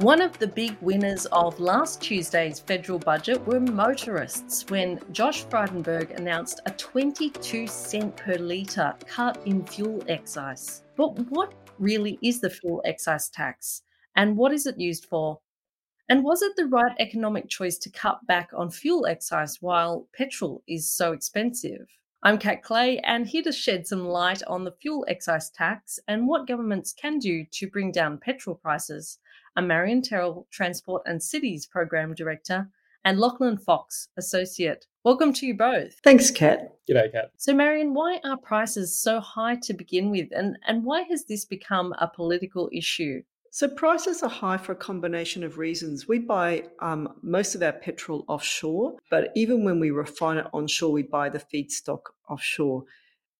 One of the big winners of last Tuesday's federal budget were motorists when Josh Frydenberg announced a 22 cent per litre cut in fuel excise. But what really is the fuel excise tax and what is it used for? And was it the right economic choice to cut back on fuel excise while petrol is so expensive? I'm Kat Clay, and here to shed some light on the fuel excise tax and what governments can do to bring down petrol prices are Marion Terrill, Transport and Cities Program Director, and Lachlan Fox, Associate. Welcome to you both. Thanks, Kat. G'day, Kat. So, Marion, why are prices so high to begin with, and, and why has this become a political issue? So prices are high for a combination of reasons. We buy um, most of our petrol offshore, but even when we refine it onshore, we buy the feedstock offshore.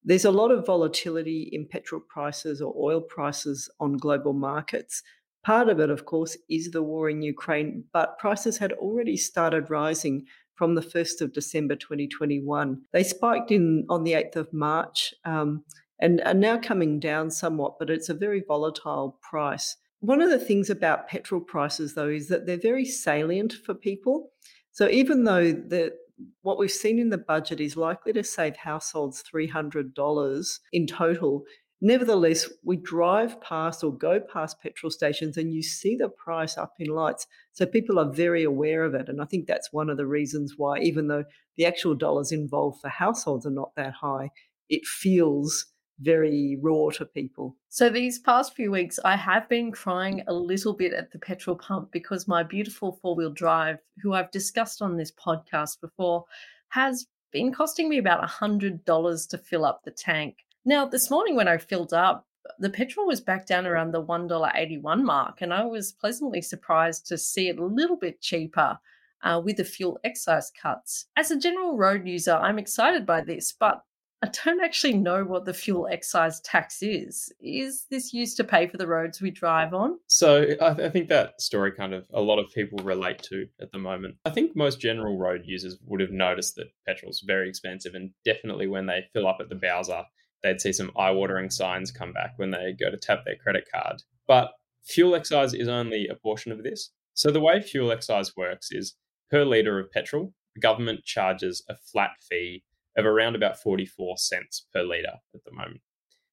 There's a lot of volatility in petrol prices or oil prices on global markets. Part of it, of course, is the war in Ukraine, but prices had already started rising from the 1st of December 2021. They spiked in on the 8th of March um, and are now coming down somewhat, but it's a very volatile price. One of the things about petrol prices, though, is that they're very salient for people. So even though the what we've seen in the budget is likely to save households $300 in total, nevertheless, we drive past or go past petrol stations and you see the price up in lights. So people are very aware of it. And I think that's one of the reasons why, even though the actual dollars involved for households are not that high, it feels very raw to people. So, these past few weeks, I have been crying a little bit at the petrol pump because my beautiful four wheel drive, who I've discussed on this podcast before, has been costing me about $100 to fill up the tank. Now, this morning when I filled up, the petrol was back down around the $1.81 mark, and I was pleasantly surprised to see it a little bit cheaper. Uh, with the fuel excise cuts. As a general road user, I'm excited by this, but I don't actually know what the fuel excise tax is. Is this used to pay for the roads we drive on? So I, th- I, think that story kind of a lot of people relate to at the moment. I think most general road users would have noticed that petrol's very expensive, and definitely when they fill up at the Bowser, they'd see some eye-watering signs come back when they go to tap their credit card. But fuel excise is only a portion of this. So the way fuel excise works is per litre of petrol, the government charges a flat fee of around about 44 cents per litre at the moment.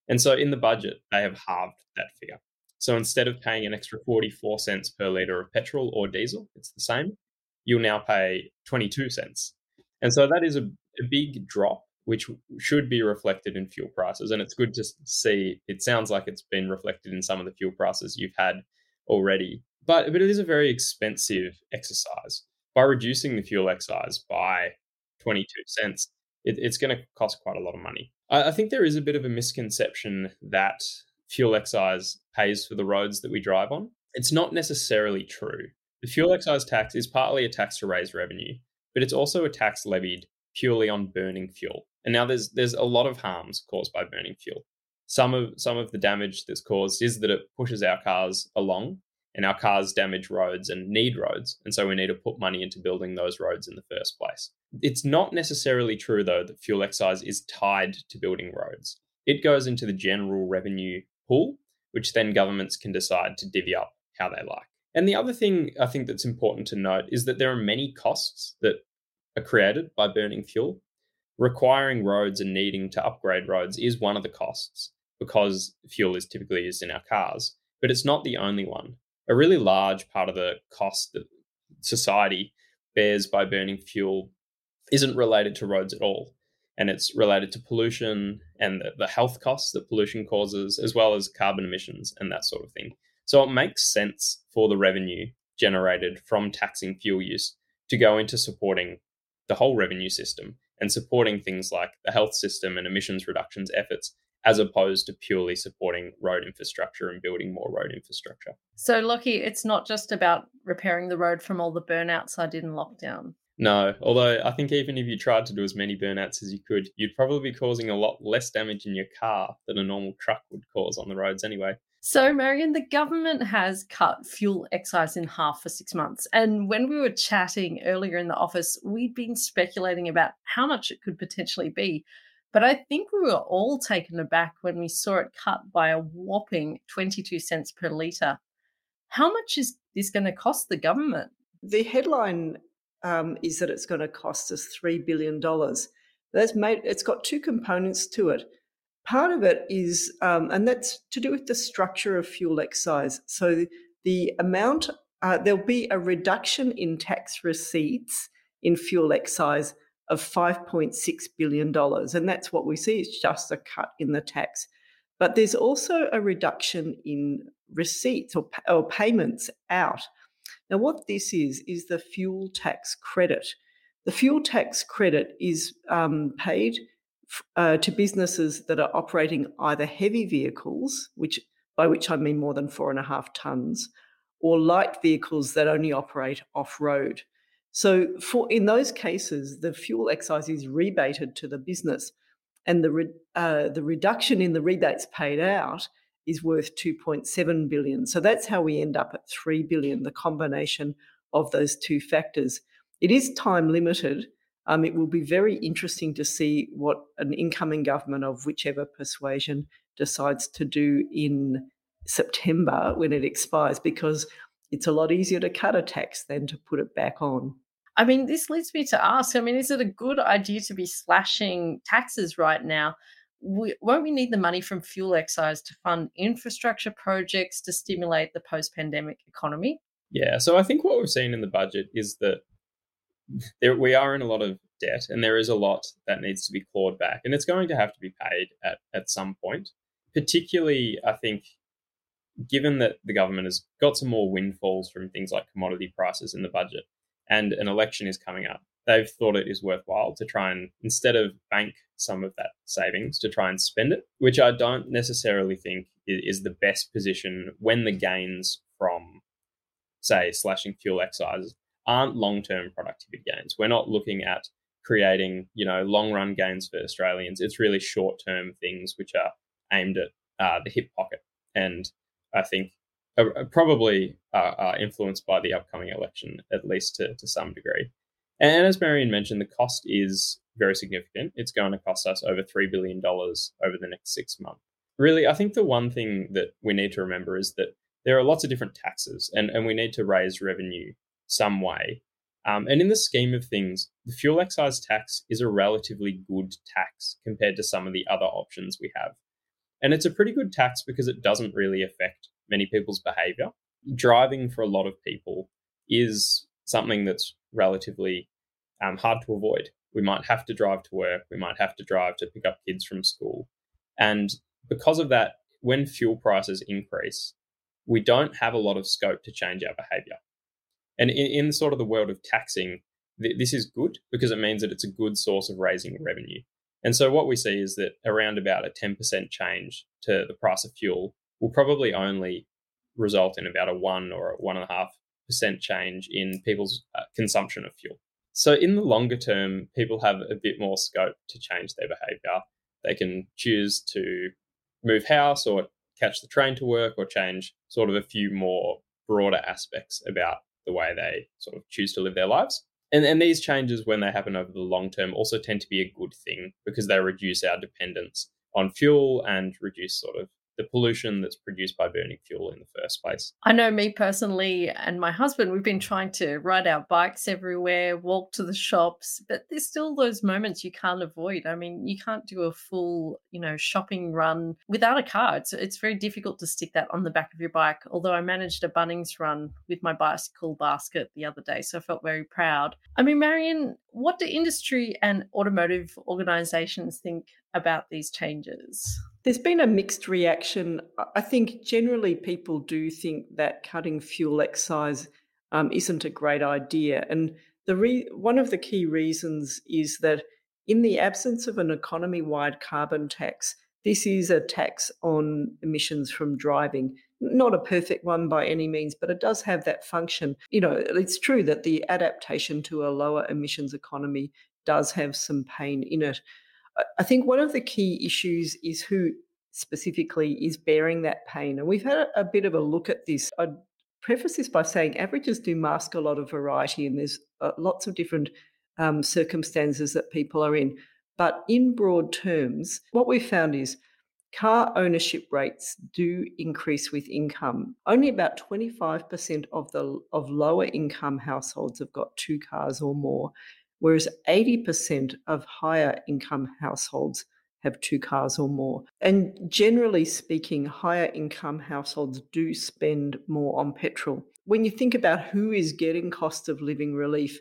And so in the budget, they have halved that figure. So instead of paying an extra 44 cents per litre of petrol or diesel, it's the same, you'll now pay 22 cents. And so that is a, a big drop, which should be reflected in fuel prices. And it's good to see, it sounds like it's been reflected in some of the fuel prices you've had already. But, but it is a very expensive exercise. By reducing the fuel excise by 22 cents, it, it's going to cost quite a lot of money. I, I think there is a bit of a misconception that fuel excise pays for the roads that we drive on. It's not necessarily true. The fuel excise tax is partly a tax to raise revenue, but it's also a tax levied purely on burning fuel. And now there's there's a lot of harms caused by burning fuel. Some of some of the damage that's caused is that it pushes our cars along and our cars damage roads and need roads. And so we need to put money into building those roads in the first place. It's not necessarily true, though, that fuel excise is tied to building roads. It goes into the general revenue pool, which then governments can decide to divvy up how they like. And the other thing I think that's important to note is that there are many costs that are created by burning fuel. Requiring roads and needing to upgrade roads is one of the costs because fuel is typically used in our cars, but it's not the only one a really large part of the cost that society bears by burning fuel isn't related to roads at all. And it's related to pollution and the, the health costs that pollution causes, as well as carbon emissions and that sort of thing. So it makes sense for the revenue generated from taxing fuel use to go into supporting the whole revenue system and supporting things like the health system and emissions reductions efforts as opposed to purely supporting road infrastructure and building more road infrastructure. So, Lockie, it's not just about repairing the road from all the burnouts I did in lockdown. No, although I think even if you tried to do as many burnouts as you could, you'd probably be causing a lot less damage in your car than a normal truck would cause on the roads anyway. So, Marion, the government has cut fuel excise in half for six months. And when we were chatting earlier in the office, we'd been speculating about how much it could potentially be. But I think we were all taken aback when we saw it cut by a whopping 22 cents per litre. How much is this going to cost the government? The headline um, is that it's going to cost us $3 billion. That's made, it's got two components to it. Part of it is, um, and that's to do with the structure of fuel excise. So the, amount, uh, there'll be a reduction in tax receipts in fuel excise of $5.6 billion. And that's what we see, it's just a cut in the tax. But there's also a reduction in receipts or, or payments out. Now, what this is, is the fuel tax credit. The fuel tax credit is um, paid uh, to businesses that are operating either heavy vehicles, which by which I mean more than four and a half tonnes, or light vehicles that only operate off road. So, for in those cases, the fuel excise is rebated to the business, and the re, uh, the reduction in the rebates paid out is worth 2.7 billion. So that's how we end up at 3 billion. The combination of those two factors. It is time limited. Um, it will be very interesting to see what an incoming government of whichever persuasion decides to do in September when it expires, because it's a lot easier to cut a tax than to put it back on. I mean, this leads me to ask I mean, is it a good idea to be slashing taxes right now? We, won't we need the money from fuel excise to fund infrastructure projects to stimulate the post pandemic economy? Yeah, so I think what we've seen in the budget is that there, we are in a lot of debt and there is a lot that needs to be clawed back and it's going to have to be paid at, at some point. Particularly, I think, given that the government has got some more windfalls from things like commodity prices in the budget, and an election is coming up, they've thought it is worthwhile to try and, instead of bank some of that savings, to try and spend it, which I don't necessarily think is the best position when the gains from, say, slashing fuel excise aren't long term productivity gains. We're not looking at creating, you know, long run gains for Australians. It's really short term things which are aimed at uh, the hip pocket. And I think are probably uh, are influenced by the upcoming election, at least to, to some degree. And as Marion mentioned, the cost is very significant. It's going to cost us over $3 billion over the next six months. Really, I think the one thing that we need to remember is that there are lots of different taxes, and, and we need to raise revenue some way. Um, and in the scheme of things, the fuel excise tax is a relatively good tax compared to some of the other options we have. And it's a pretty good tax because it doesn't really affect many people's behavior. Driving for a lot of people is something that's relatively um, hard to avoid. We might have to drive to work, we might have to drive to pick up kids from school. And because of that, when fuel prices increase, we don't have a lot of scope to change our behavior. And in, in sort of the world of taxing, th- this is good because it means that it's a good source of raising revenue. And so what we see is that around about a 10% change to the price of fuel will probably only result in about a one or a one and a half percent change in people's uh, consumption of fuel. So, in the longer term, people have a bit more scope to change their behavior. They can choose to move house or catch the train to work or change sort of a few more broader aspects about the way they sort of choose to live their lives. And, and these changes, when they happen over the long term, also tend to be a good thing because they reduce our dependence on fuel and reduce sort of the pollution that's produced by burning fuel in the first place. I know me personally and my husband, we've been trying to ride our bikes everywhere, walk to the shops, but there's still those moments you can't avoid. I mean, you can't do a full, you know, shopping run without a car. It's, it's very difficult to stick that on the back of your bike. Although I managed a Bunnings run with my bicycle basket the other day, so I felt very proud. I mean, Marion, what do industry and automotive organizations think about these changes? There's been a mixed reaction. I think generally people do think that cutting fuel excise um, isn't a great idea. And the re- one of the key reasons is that in the absence of an economy wide carbon tax, this is a tax on emissions from driving. Not a perfect one by any means, but it does have that function. You know, it's true that the adaptation to a lower emissions economy does have some pain in it. I think one of the key issues is who specifically is bearing that pain. And we've had a, bit of a look at this. I'd preface this by saying averages do mask a lot of variety, and there's uh, lots of different um, circumstances that people are in. But in broad terms, what we've found is car ownership rates do increase with income. Only about 25% of the of lower income households have got two cars or more, whereas 80% of higher income households have two cars or more. And generally speaking, higher income households do spend more on petrol. When you think about who is getting cost of living relief,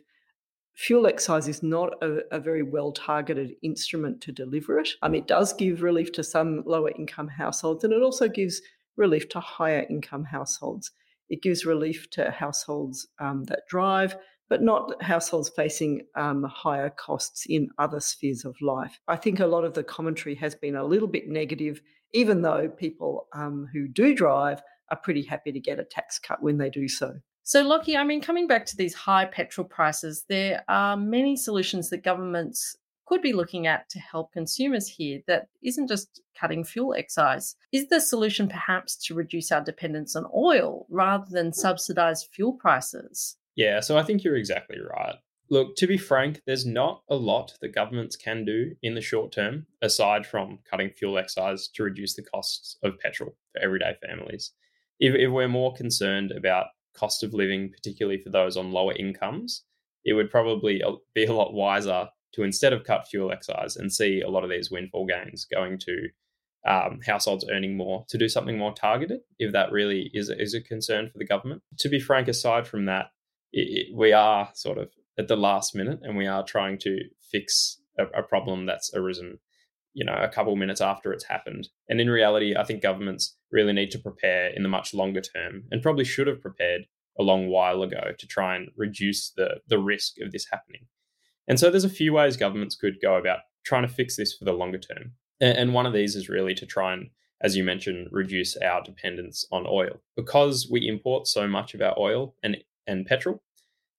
fuel excise is not a, a, very well targeted instrument to deliver it. Um, it does give relief to some lower income households and it also gives relief to higher income households. It gives relief to households um, that drive, but not households facing um, higher costs in other spheres of life. I think a lot of the commentary has been a little bit negative, even though people um, who do drive are pretty happy to get a tax cut when they do so. So, Lockie, I mean, coming back to these high petrol prices, there are many solutions that governments could be looking at to help consumers here that isn't just cutting fuel excise. Is the solution perhaps to reduce our dependence on oil rather than subsidize fuel prices? Yeah, so I think you're exactly right. Look, to be frank, there's not a lot that governments can do in the short term aside from cutting fuel excise to reduce the costs of petrol for everyday families. If, if we're more concerned about cost of living, particularly for those on lower incomes, it would probably be a lot wiser to instead of cut fuel excise and see a lot of these windfall gains going to um, households earning more to do something more targeted, if that really is, is a concern for the government. To be frank, aside from that, it, it, we are sort of at the last minute and we are trying to fix a, a problem that's arisen you know a couple minutes after it's happened. And in reality i think governments really need to prepare in the much longer term and probably should have prepared a long while ago to try and reduce the the risk of this happening. And so there's a few ways governments could go about trying to fix this for the longer term. And one of these is really to try and as you mentioned reduce our dependence on oil. Because we import so much of our oil and and petrol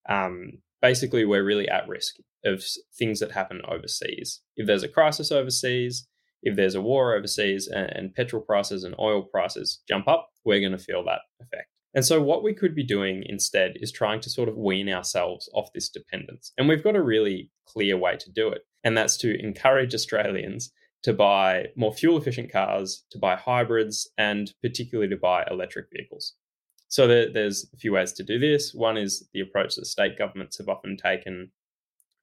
um, basically we're really at risk of things that happen overseas. If there's a crisis overseas, if there's a war overseas and, and petrol prices and oil prices jump up, we're going to feel that effect. And so, what we could be doing instead is trying to sort of wean ourselves off this dependence. And we've got a really clear way to do it. And that's to encourage Australians to buy more fuel efficient cars, to buy hybrids, and particularly to buy electric vehicles. So there, there's a few ways to do this. One is the approach that state governments have often taken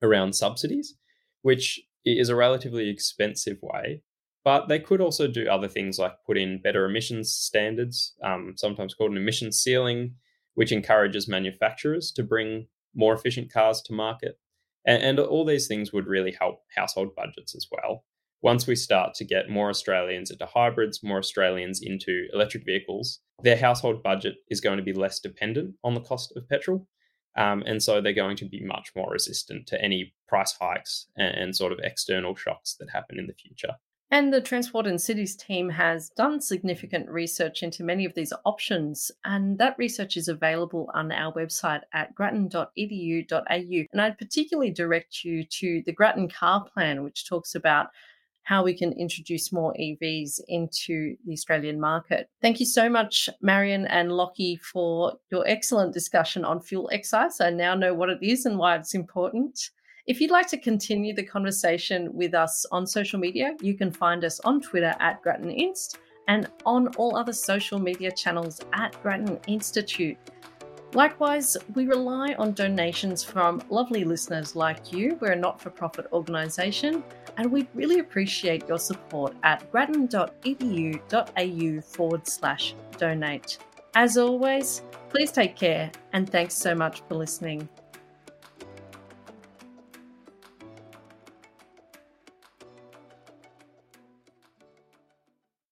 around subsidies, which is a relatively expensive way. But they could also do other things like put in better emissions standards, um, sometimes called an emission ceiling, which encourages manufacturers to bring more efficient cars to market. And, and all these things would really help household budgets as well once we start to get more Australians into hybrids, more Australians into electric vehicles, their household budget is going to be less dependent on the cost of petrol. Um, and so they're going to be much more resistant to any price hikes and, and sort of external shocks that happen in the future. And the Transport and Cities team has done significant research into many of these options, and that research is available on our website at grattan.edu.au. And I'd particularly direct you to the Grattan Car Plan, which talks about how we can introduce more EVs into the Australian market. Thank you so much, Marion and Lockie, for your excellent discussion on fuel excise. I now know what it is and why it's important. If you'd like to continue the conversation with us on social media, you can find us on Twitter at Grattan Inst and on all other social media channels at Grattan Institute. Likewise, we rely on donations from lovely listeners like you. We're a not for profit organisation and we'd really appreciate your support at grattan.edu.au forward slash donate. As always, please take care and thanks so much for listening.